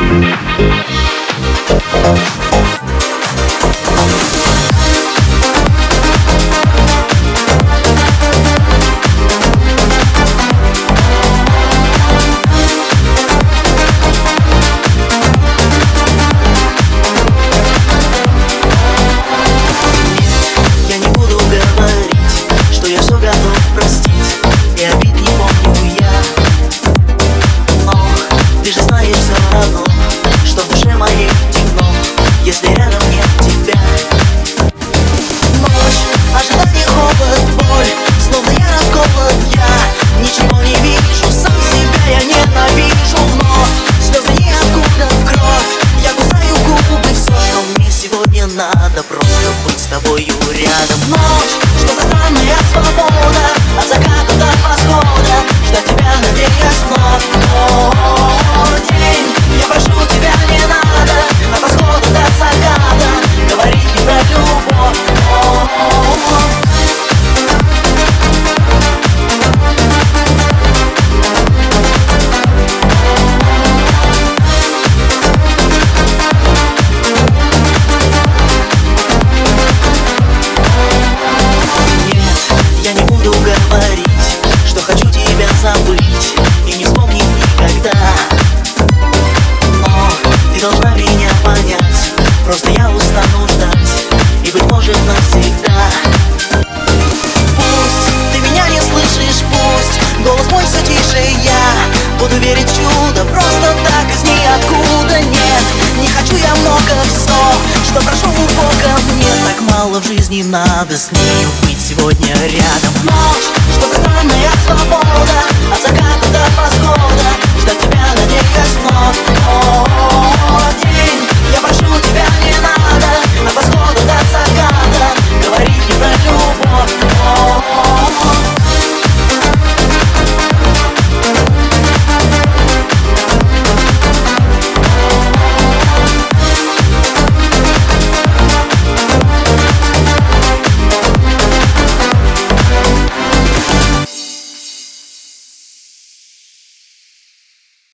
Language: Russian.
Música надо просто быть с тобою рядом. Ночь, что за странная забыть и не вспомнить никогда Но ты должна меня понять. Просто я устану ждать. И быть может навсегда. Пусть ты меня не слышишь, пусть Голос мой все тише. Я Буду верить в чудо Просто так из ниоткуда. Нет, не хочу я много все Что прошу у Бога. Мне так мало в жизни надо С нею быть сегодня рядом. Ночь, что странная свобода